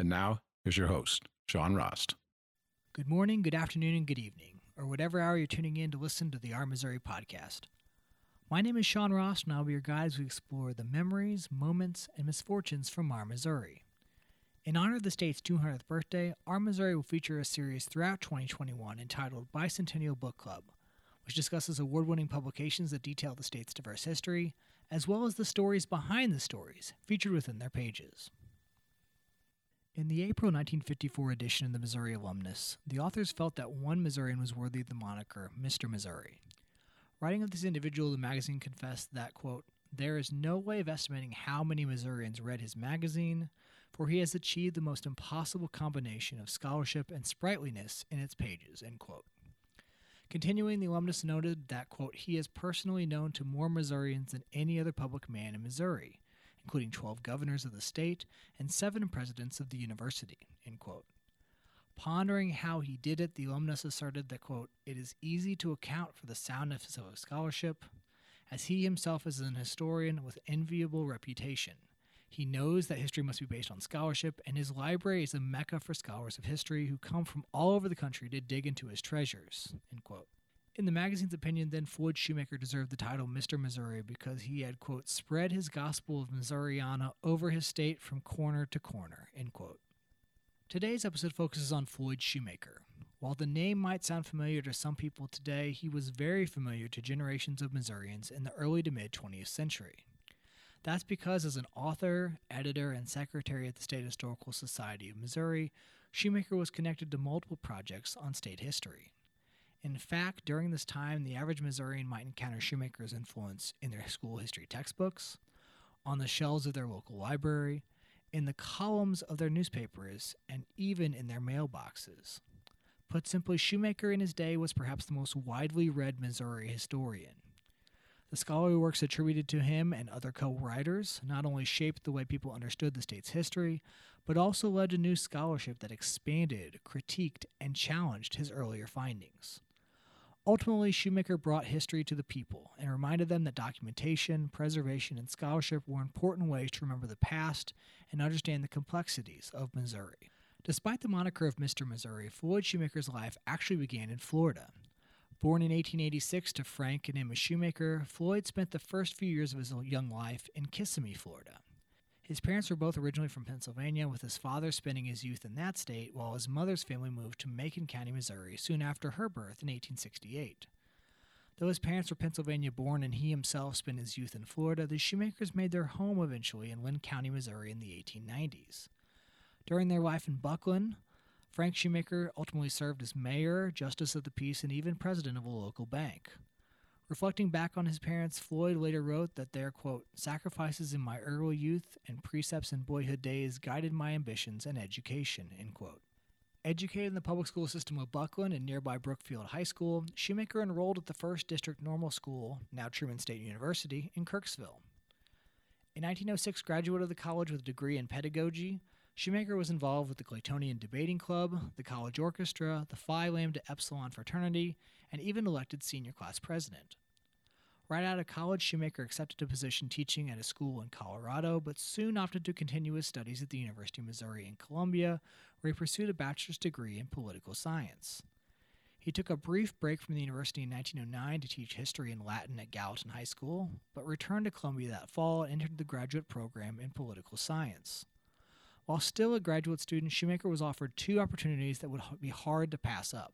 And now, here's your host, Sean Rost. Good morning, good afternoon, and good evening, or whatever hour you're tuning in to listen to the Our Missouri podcast. My name is Sean Rost, and I'll be your guide as we explore the memories, moments, and misfortunes from Our Missouri. In honor of the state's 200th birthday, Our Missouri will feature a series throughout 2021 entitled Bicentennial Book Club, which discusses award winning publications that detail the state's diverse history, as well as the stories behind the stories featured within their pages. In the April 1954 edition of the Missouri Alumnus, the authors felt that one Missourian was worthy of the moniker Mr. Missouri. Writing of this individual, the magazine confessed that, quote, there is no way of estimating how many Missourians read his magazine, for he has achieved the most impossible combination of scholarship and sprightliness in its pages. End quote. Continuing, the alumnus noted that, quote, he is personally known to more Missourians than any other public man in Missouri, including 12 governors of the state and seven presidents of the university. Pondering how he did it, the alumnus asserted that, quote, it is easy to account for the soundness of his scholarship, as he himself is an historian with enviable reputation. He knows that history must be based on scholarship, and his library is a mecca for scholars of history who come from all over the country to dig into his treasures. End quote. In the magazine's opinion, then Floyd Shoemaker deserved the title Mr. Missouri because he had, quote, spread his gospel of Missouriana over his state from corner to corner, end quote. Today's episode focuses on Floyd Shoemaker. While the name might sound familiar to some people today, he was very familiar to generations of Missourians in the early to mid 20th century. That's because, as an author, editor, and secretary at the State Historical Society of Missouri, Shoemaker was connected to multiple projects on state history. In fact, during this time, the average Missourian might encounter Shoemaker's influence in their school history textbooks, on the shelves of their local library, in the columns of their newspapers, and even in their mailboxes. Put simply, Shoemaker in his day was perhaps the most widely read Missouri historian. The scholarly works attributed to him and other co writers not only shaped the way people understood the state's history, but also led to new scholarship that expanded, critiqued, and challenged his earlier findings. Ultimately, Shoemaker brought history to the people and reminded them that documentation, preservation, and scholarship were important ways to remember the past and understand the complexities of Missouri. Despite the moniker of Mr. Missouri, Floyd Shoemaker's life actually began in Florida. Born in 1886 to Frank and Emma Shoemaker, Floyd spent the first few years of his young life in Kissimmee, Florida. His parents were both originally from Pennsylvania, with his father spending his youth in that state, while his mother's family moved to Macon County, Missouri, soon after her birth in 1868. Though his parents were Pennsylvania born and he himself spent his youth in Florida, the Shoemakers made their home eventually in Linn County, Missouri in the 1890s. During their life in Bucklin, Frank Shoemaker ultimately served as mayor, justice of the peace, and even president of a local bank. Reflecting back on his parents, Floyd later wrote that their, quote, sacrifices in my early youth and precepts in boyhood days guided my ambitions and education, end quote. Educated in the public school system of Bucklin and nearby Brookfield High School, Shoemaker enrolled at the First District Normal School, now Truman State University, in Kirksville. In 1906, graduate of the college with a degree in pedagogy, Shoemaker was involved with the Claytonian Debating Club, the college orchestra, the Phi Lambda Epsilon fraternity, and even elected senior class president. Right out of college, Shoemaker accepted a position teaching at a school in Colorado, but soon opted to continue his studies at the University of Missouri in Columbia, where he pursued a bachelor's degree in political science. He took a brief break from the university in 1909 to teach history and Latin at Gallatin High School, but returned to Columbia that fall and entered the graduate program in political science. While still a graduate student, Shoemaker was offered two opportunities that would be hard to pass up.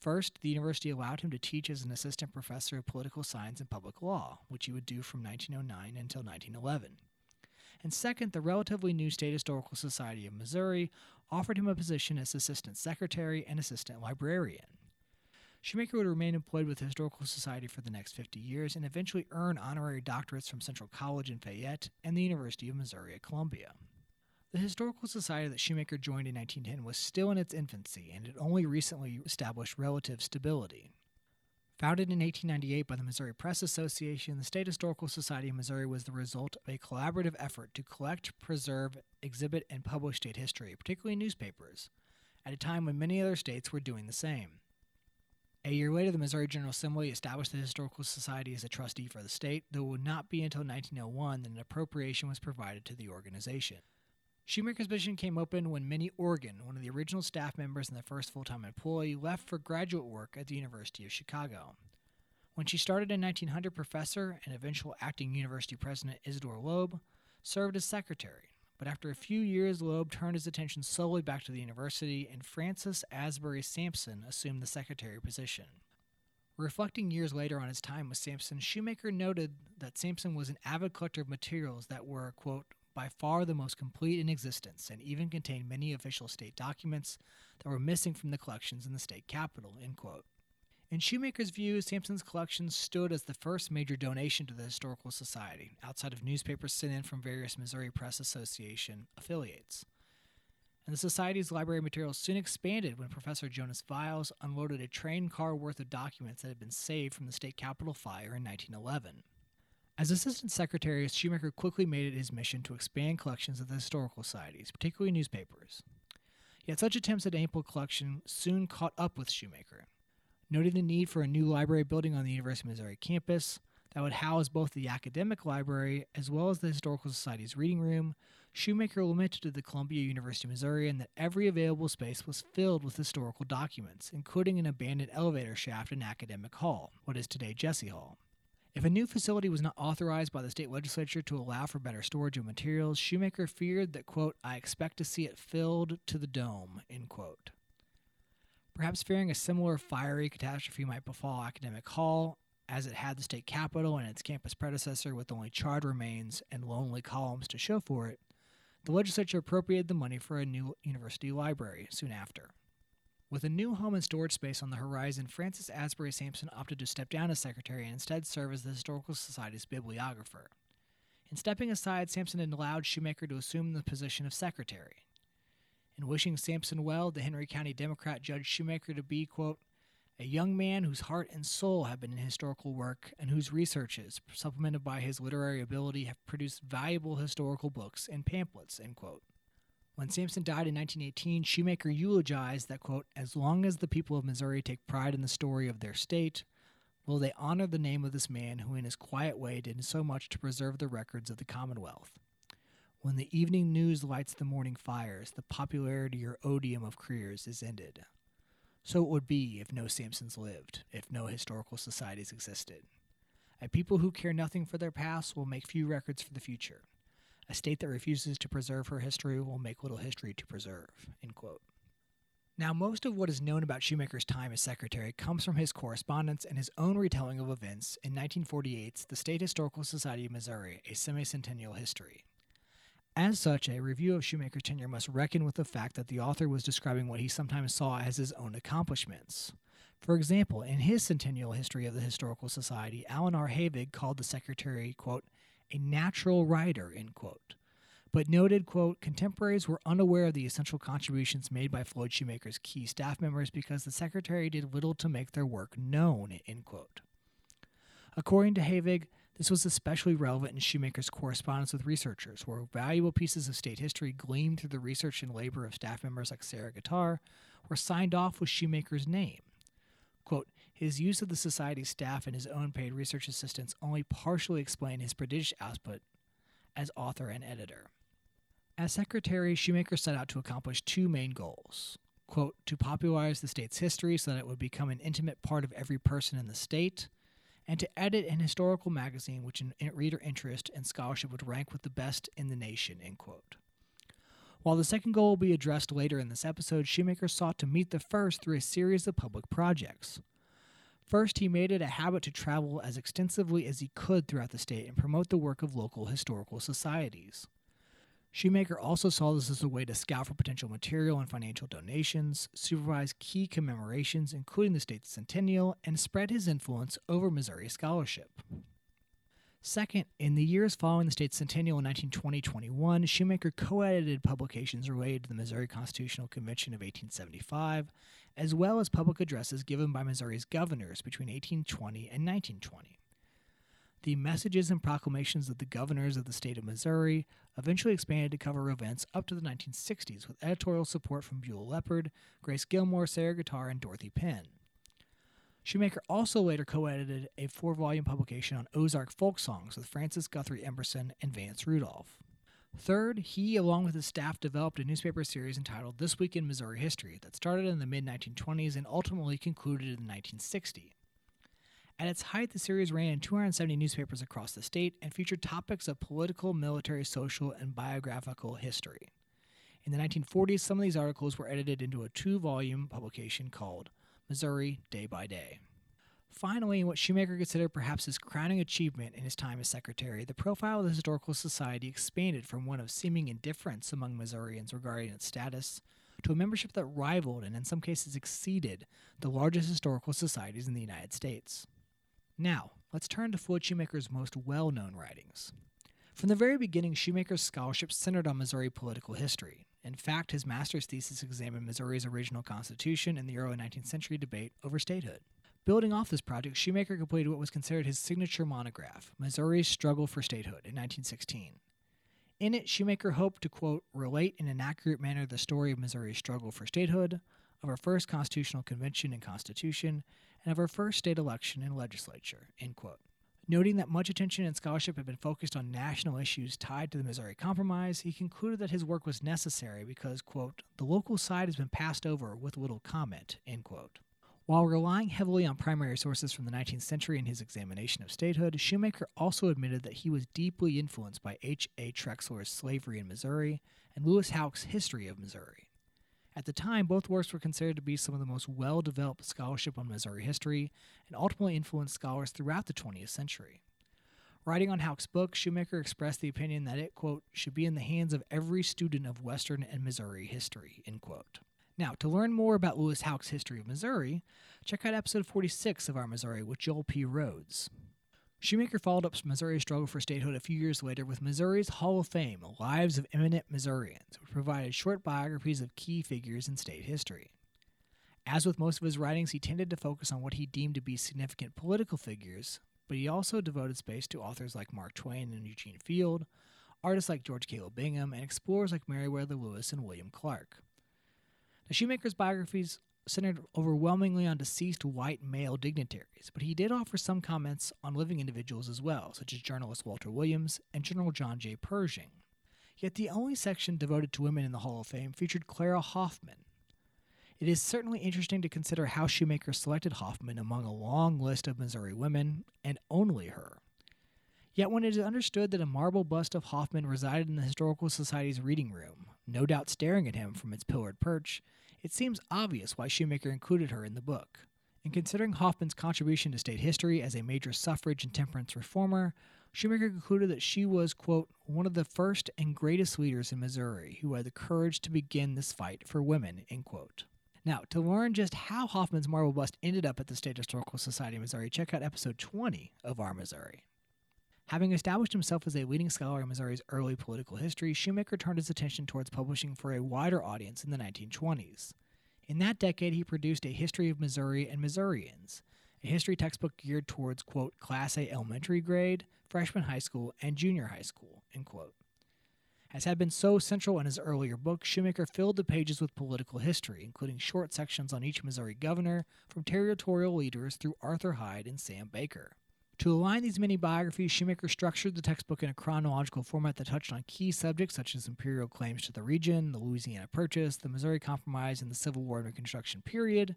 First, the university allowed him to teach as an assistant professor of political science and public law, which he would do from 1909 until 1911. And second, the relatively new State Historical Society of Missouri offered him a position as assistant secretary and assistant librarian. Shoemaker would remain employed with the Historical Society for the next 50 years and eventually earn honorary doctorates from Central College in Fayette and the University of Missouri at Columbia. The Historical Society that Shoemaker joined in 1910 was still in its infancy and had only recently established relative stability. Founded in 1898 by the Missouri Press Association, the State Historical Society of Missouri was the result of a collaborative effort to collect, preserve, exhibit, and publish state history, particularly newspapers, at a time when many other states were doing the same. A year later, the Missouri General Assembly established the Historical Society as a trustee for the state, though it would not be until 1901 that an appropriation was provided to the organization. Shoemaker's position came open when Minnie Organ, one of the original staff members and the first full time employee, left for graduate work at the University of Chicago. When she started in 1900, Professor and eventual acting university president Isidore Loeb served as secretary. But after a few years, Loeb turned his attention solely back to the university, and Francis Asbury Sampson assumed the secretary position. Reflecting years later on his time with Sampson, Shoemaker noted that Sampson was an avid collector of materials that were, quote, by far the most complete in existence and even contained many official state documents that were missing from the collections in the state capitol. In Shoemaker's view, Sampson's collection stood as the first major donation to the Historical Society, outside of newspapers sent in from various Missouri Press Association affiliates. And the Society's library materials soon expanded when Professor Jonas Viles unloaded a train car worth of documents that had been saved from the state capitol fire in 1911. As Assistant Secretary, Shoemaker quickly made it his mission to expand collections of the historical societies, particularly newspapers. Yet such attempts at ample collection soon caught up with Shoemaker. Noting the need for a new library building on the University of Missouri campus that would house both the academic library as well as the Historical Society's reading room, Shoemaker lamented to the Columbia University Missourian that every available space was filled with historical documents, including an abandoned elevator shaft in Academic Hall, what is today Jesse Hall. If a new facility was not authorized by the state legislature to allow for better storage of materials, Shoemaker feared that, quote, I expect to see it filled to the dome, end quote. Perhaps fearing a similar fiery catastrophe might befall Academic Hall, as it had the state capitol and its campus predecessor with only charred remains and lonely columns to show for it, the legislature appropriated the money for a new university library soon after. With a new home and storage space on the horizon, Francis Asbury Sampson opted to step down as secretary and instead serve as the Historical Society's bibliographer. In stepping aside, Sampson had allowed Shoemaker to assume the position of secretary. In wishing Sampson well, the Henry County Democrat judged Shoemaker to be, quote, a young man whose heart and soul have been in historical work and whose researches, supplemented by his literary ability, have produced valuable historical books and pamphlets, end quote. When Sampson died in 1918, Shoemaker eulogized that, quote, as long as the people of Missouri take pride in the story of their state, will they honor the name of this man who in his quiet way did so much to preserve the records of the Commonwealth. When the evening news lights the morning fires, the popularity or odium of careers is ended. So it would be if no Sampsons lived, if no historical societies existed. A people who care nothing for their past will make few records for the future. A state that refuses to preserve her history will make little history to preserve. End quote. Now, most of what is known about Shoemaker's time as secretary comes from his correspondence and his own retelling of events in 1948's The State Historical Society of Missouri, a semi-centennial history. As such, a review of Shoemaker's tenure must reckon with the fact that the author was describing what he sometimes saw as his own accomplishments. For example, in his centennial history of the Historical Society, Alan R. Havig called the secretary, quote, a natural writer, end quote. But noted, quote, contemporaries were unaware of the essential contributions made by Floyd Shoemaker's key staff members because the secretary did little to make their work known, end quote. According to Havig, this was especially relevant in Shoemaker's correspondence with researchers, where valuable pieces of state history gleaned through the research and labor of staff members like Sarah Guitar were signed off with Shoemaker's name. Quote, his use of the Society's staff and his own paid research assistants only partially explain his prodigious output as author and editor. As secretary, Shoemaker set out to accomplish two main goals. Quote, to popularize the state's history so that it would become an intimate part of every person in the state, and to edit an historical magazine which in reader interest and scholarship would rank with the best in the nation, end quote. While the second goal will be addressed later in this episode, Shoemaker sought to meet the first through a series of public projects. First, he made it a habit to travel as extensively as he could throughout the state and promote the work of local historical societies. Shoemaker also saw this as a way to scout for potential material and financial donations, supervise key commemorations, including the state's centennial, and spread his influence over Missouri scholarship. Second, in the years following the state's centennial in 1920-21, Shoemaker co-edited publications related to the Missouri Constitutional Convention of 1875, as well as public addresses given by Missouri's governors between 1820 and 1920. The messages and proclamations of the governors of the state of Missouri eventually expanded to cover events up to the 1960s with editorial support from Beulah Leopard, Grace Gilmore, Sarah Guitar, and Dorothy Penn. Shoemaker also later co edited a four volume publication on Ozark folk songs with Francis Guthrie Emberson and Vance Randolph. Third, he, along with his staff, developed a newspaper series entitled This Week in Missouri History that started in the mid 1920s and ultimately concluded in 1960. At its height, the series ran in 270 newspapers across the state and featured topics of political, military, social, and biographical history. In the 1940s, some of these articles were edited into a two volume publication called Missouri day by day. Finally, what Shoemaker considered perhaps his crowning achievement in his time as secretary, the profile of the Historical Society expanded from one of seeming indifference among Missourians regarding its status to a membership that rivaled and in some cases exceeded the largest historical societies in the United States. Now, let's turn to Floyd Shoemaker's most well known writings. From the very beginning, Shoemaker's scholarship centered on Missouri political history. In fact, his master's thesis examined Missouri's original constitution and the early 19th century debate over statehood. Building off this project, Shoemaker completed what was considered his signature monograph, Missouri's Struggle for Statehood, in 1916. In it, Shoemaker hoped to, quote, relate in an accurate manner the story of Missouri's struggle for statehood, of our first constitutional convention and constitution, and of our first state election and legislature, end quote. Noting that much attention and scholarship had been focused on national issues tied to the Missouri Compromise, he concluded that his work was necessary because, quote, the local side has been passed over with little comment, end quote. While relying heavily on primary sources from the 19th century in his examination of statehood, Shoemaker also admitted that he was deeply influenced by H. A. Trexler's Slavery in Missouri and Louis Houck's History of Missouri. At the time, both works were considered to be some of the most well developed scholarship on Missouri history and ultimately influenced scholars throughout the 20th century. Writing on Houck's book, Shoemaker expressed the opinion that it, quote, should be in the hands of every student of Western and Missouri history, end quote. Now, to learn more about Louis Houck's history of Missouri, check out episode 46 of Our Missouri with Joel P. Rhodes. Shoemaker followed up Missouri's struggle for statehood a few years later with Missouri's Hall of Fame, Lives of Eminent Missourians, which provided short biographies of key figures in state history. As with most of his writings, he tended to focus on what he deemed to be significant political figures, but he also devoted space to authors like Mark Twain and Eugene Field, artists like George Caleb Bingham, and explorers like Meriwether Lewis and William Clark. The Shoemaker's biographies centered overwhelmingly on deceased white male dignitaries, but he did offer some comments on living individuals as well, such as journalist Walter Williams and General John J. Pershing. Yet the only section devoted to women in the Hall of Fame featured Clara Hoffman. It is certainly interesting to consider how Shoemaker selected Hoffman among a long list of Missouri women, and only her. Yet when it is understood that a marble bust of Hoffman resided in the Historical Society's reading room, no doubt staring at him from its pillared perch, it seems obvious why Shoemaker included her in the book. In considering Hoffman's contribution to state history as a major suffrage and temperance reformer, Shoemaker concluded that she was, quote, one of the first and greatest leaders in Missouri who had the courage to begin this fight for women, end quote. Now, to learn just how Hoffman's marble bust ended up at the State Historical Society of Missouri, check out episode 20 of Our Missouri. Having established himself as a leading scholar in Missouri's early political history, Shoemaker turned his attention towards publishing for a wider audience in the 1920s. In that decade, he produced a history of Missouri and Missourians, a history textbook geared towards, quote, Class A elementary grade, freshman high school, and junior high school, end quote. As had been so central in his earlier book, Shoemaker filled the pages with political history, including short sections on each Missouri governor, from territorial leaders through Arthur Hyde and Sam Baker. To align these mini biographies, Shoemaker structured the textbook in a chronological format that touched on key subjects such as imperial claims to the region, the Louisiana Purchase, the Missouri Compromise, and the Civil War and Reconstruction period.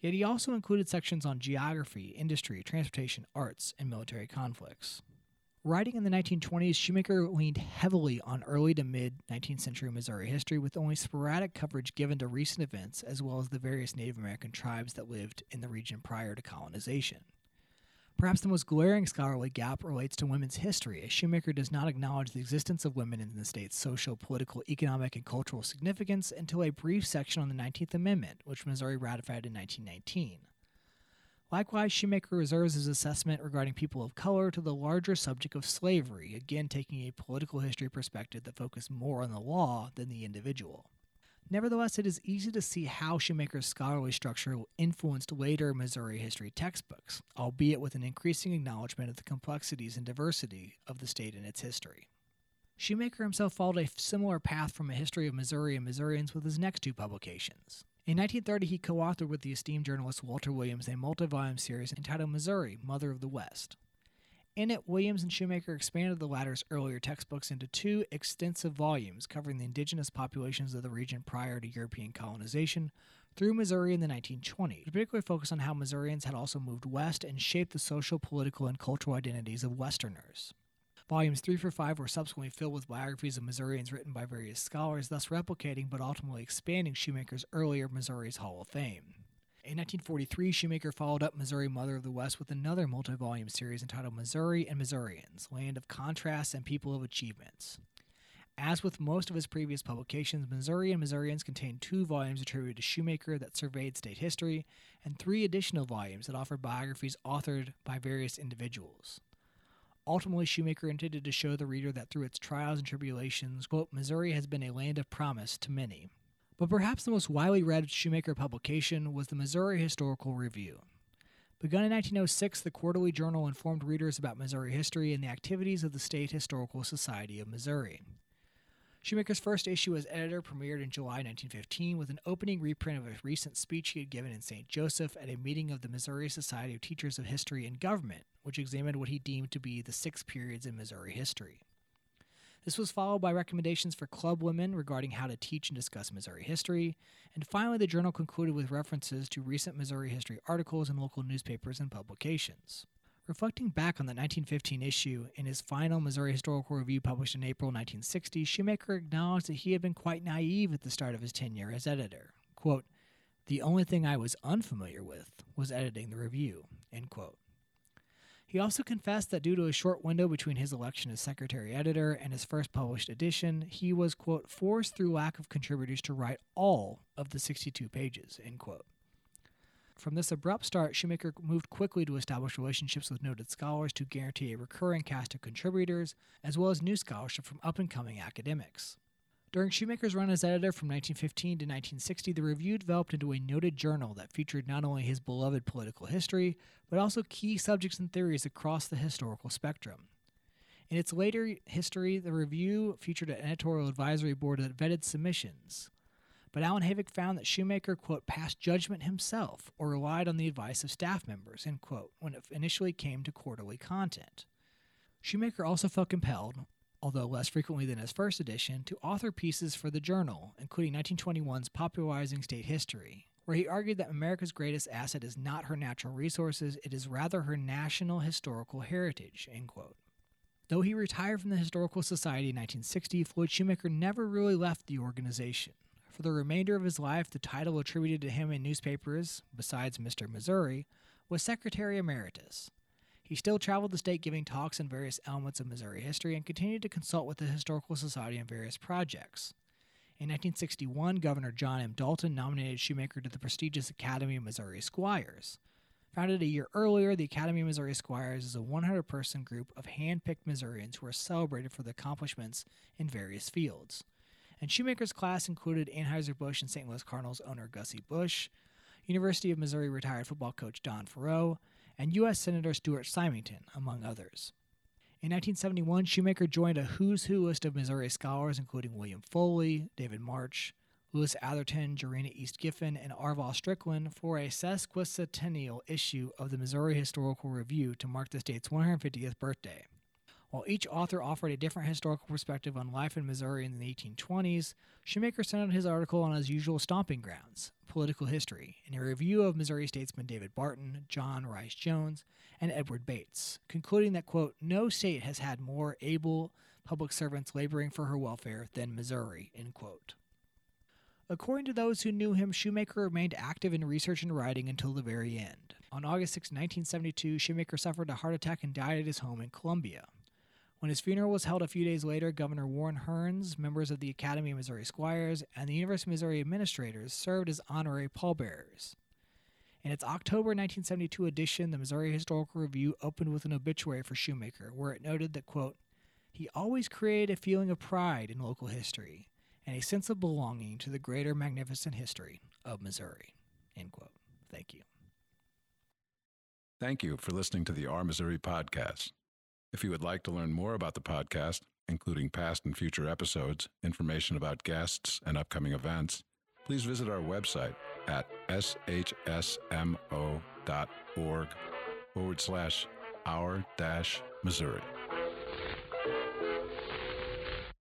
Yet he also included sections on geography, industry, transportation, arts, and military conflicts. Writing in the 1920s, Shoemaker leaned heavily on early to mid 19th century Missouri history with only sporadic coverage given to recent events as well as the various Native American tribes that lived in the region prior to colonization. Perhaps the most glaring scholarly gap relates to women's history, as Shoemaker does not acknowledge the existence of women in the state's social, political, economic, and cultural significance until a brief section on the 19th Amendment, which Missouri ratified in 1919. Likewise, Shoemaker reserves his assessment regarding people of color to the larger subject of slavery, again taking a political history perspective that focused more on the law than the individual. Nevertheless, it is easy to see how Shoemaker's scholarly structure influenced later Missouri history textbooks, albeit with an increasing acknowledgement of the complexities and diversity of the state and its history. Shoemaker himself followed a similar path from a history of Missouri and Missourians with his next two publications. In 1930, he co authored with the esteemed journalist Walter Williams a multi volume series entitled Missouri, Mother of the West. In it, Williams and Shoemaker expanded the latter's earlier textbooks into two extensive volumes covering the indigenous populations of the region prior to European colonization through Missouri in the 1920s, particularly focused on how Missourians had also moved west and shaped the social, political, and cultural identities of Westerners. Volumes 3 through 5 were subsequently filled with biographies of Missourians written by various scholars, thus replicating but ultimately expanding Shoemaker's earlier Missouri's Hall of Fame. In 1943, Shoemaker followed up Missouri Mother of the West with another multi volume series entitled Missouri and Missourians Land of Contrasts and People of Achievements. As with most of his previous publications, Missouri and Missourians contained two volumes attributed to Shoemaker that surveyed state history, and three additional volumes that offered biographies authored by various individuals. Ultimately, Shoemaker intended to show the reader that through its trials and tribulations, quote, Missouri has been a land of promise to many. But perhaps the most widely read Shoemaker publication was the Missouri Historical Review. Begun in 1906, the quarterly journal informed readers about Missouri history and the activities of the State Historical Society of Missouri. Shoemaker's first issue as editor premiered in July 1915 with an opening reprint of a recent speech he had given in St. Joseph at a meeting of the Missouri Society of Teachers of History and Government, which examined what he deemed to be the six periods in Missouri history. This was followed by recommendations for club women regarding how to teach and discuss Missouri history, and finally, the journal concluded with references to recent Missouri history articles in local newspapers and publications. Reflecting back on the 1915 issue in his final Missouri Historical Review published in April 1960, Shoemaker acknowledged that he had been quite naive at the start of his tenure as editor. Quote, the only thing I was unfamiliar with was editing the review. End quote. He also confessed that due to a short window between his election as secretary editor and his first published edition, he was, quote, forced through lack of contributors to write all of the 62 pages, end quote. From this abrupt start, Shoemaker moved quickly to establish relationships with noted scholars to guarantee a recurring cast of contributors, as well as new scholarship from up and coming academics. During Shoemaker's run as editor from 1915 to 1960, the review developed into a noted journal that featured not only his beloved political history, but also key subjects and theories across the historical spectrum. In its later history, the review featured an editorial advisory board that vetted submissions. But Alan Havig found that Shoemaker, quote, passed judgment himself or relied on the advice of staff members, end quote, when it initially came to quarterly content. Shoemaker also felt compelled, although less frequently than his first edition, to author pieces for the journal, including 1921's Popularizing State History, where he argued that America's greatest asset is not her natural resources, it is rather her national historical heritage. Though he retired from the Historical Society in 1960, Floyd Shoemaker never really left the organization. For the remainder of his life, the title attributed to him in newspapers, besides Mr. Missouri, was Secretary Emeritus. He still traveled the state giving talks on various elements of Missouri history and continued to consult with the Historical Society on various projects. In 1961, Governor John M. Dalton nominated Shoemaker to the prestigious Academy of Missouri Squires. Founded a year earlier, the Academy of Missouri Squires is a 100 person group of hand picked Missourians who are celebrated for their accomplishments in various fields. And Shoemaker's class included Anheuser-Busch and St. Louis Cardinals owner Gussie Busch, University of Missouri retired football coach Don Faurot, and U.S. Senator Stuart Symington, among others. In 1971, Shoemaker joined a who's who list of Missouri scholars, including William Foley, David March, Lewis Atherton, Jerena East Giffen, and Arvarh Strickland for a sesquicentennial issue of the Missouri Historical Review to mark the state's 150th birthday. While each author offered a different historical perspective on life in Missouri in the 1820s, Shoemaker centered his article on his usual stomping grounds, political history, in a review of Missouri statesmen David Barton, John Rice Jones, and Edward Bates, concluding that, quote, no state has had more able public servants laboring for her welfare than Missouri, end quote. According to those who knew him, Shoemaker remained active in research and writing until the very end. On August 6, 1972, Shoemaker suffered a heart attack and died at his home in Columbia. When his funeral was held a few days later, Governor Warren Hearnes, members of the Academy of Missouri Squires, and the University of Missouri administrators served as honorary pallbearers. In its October 1972 edition, the Missouri Historical Review opened with an obituary for Shoemaker, where it noted that, quote, he always created a feeling of pride in local history and a sense of belonging to the greater magnificent history of Missouri. End quote. Thank you. Thank you for listening to the Our Missouri podcast. If you would like to learn more about the podcast, including past and future episodes, information about guests, and upcoming events, please visit our website at shsmo.org forward slash our dash Missouri.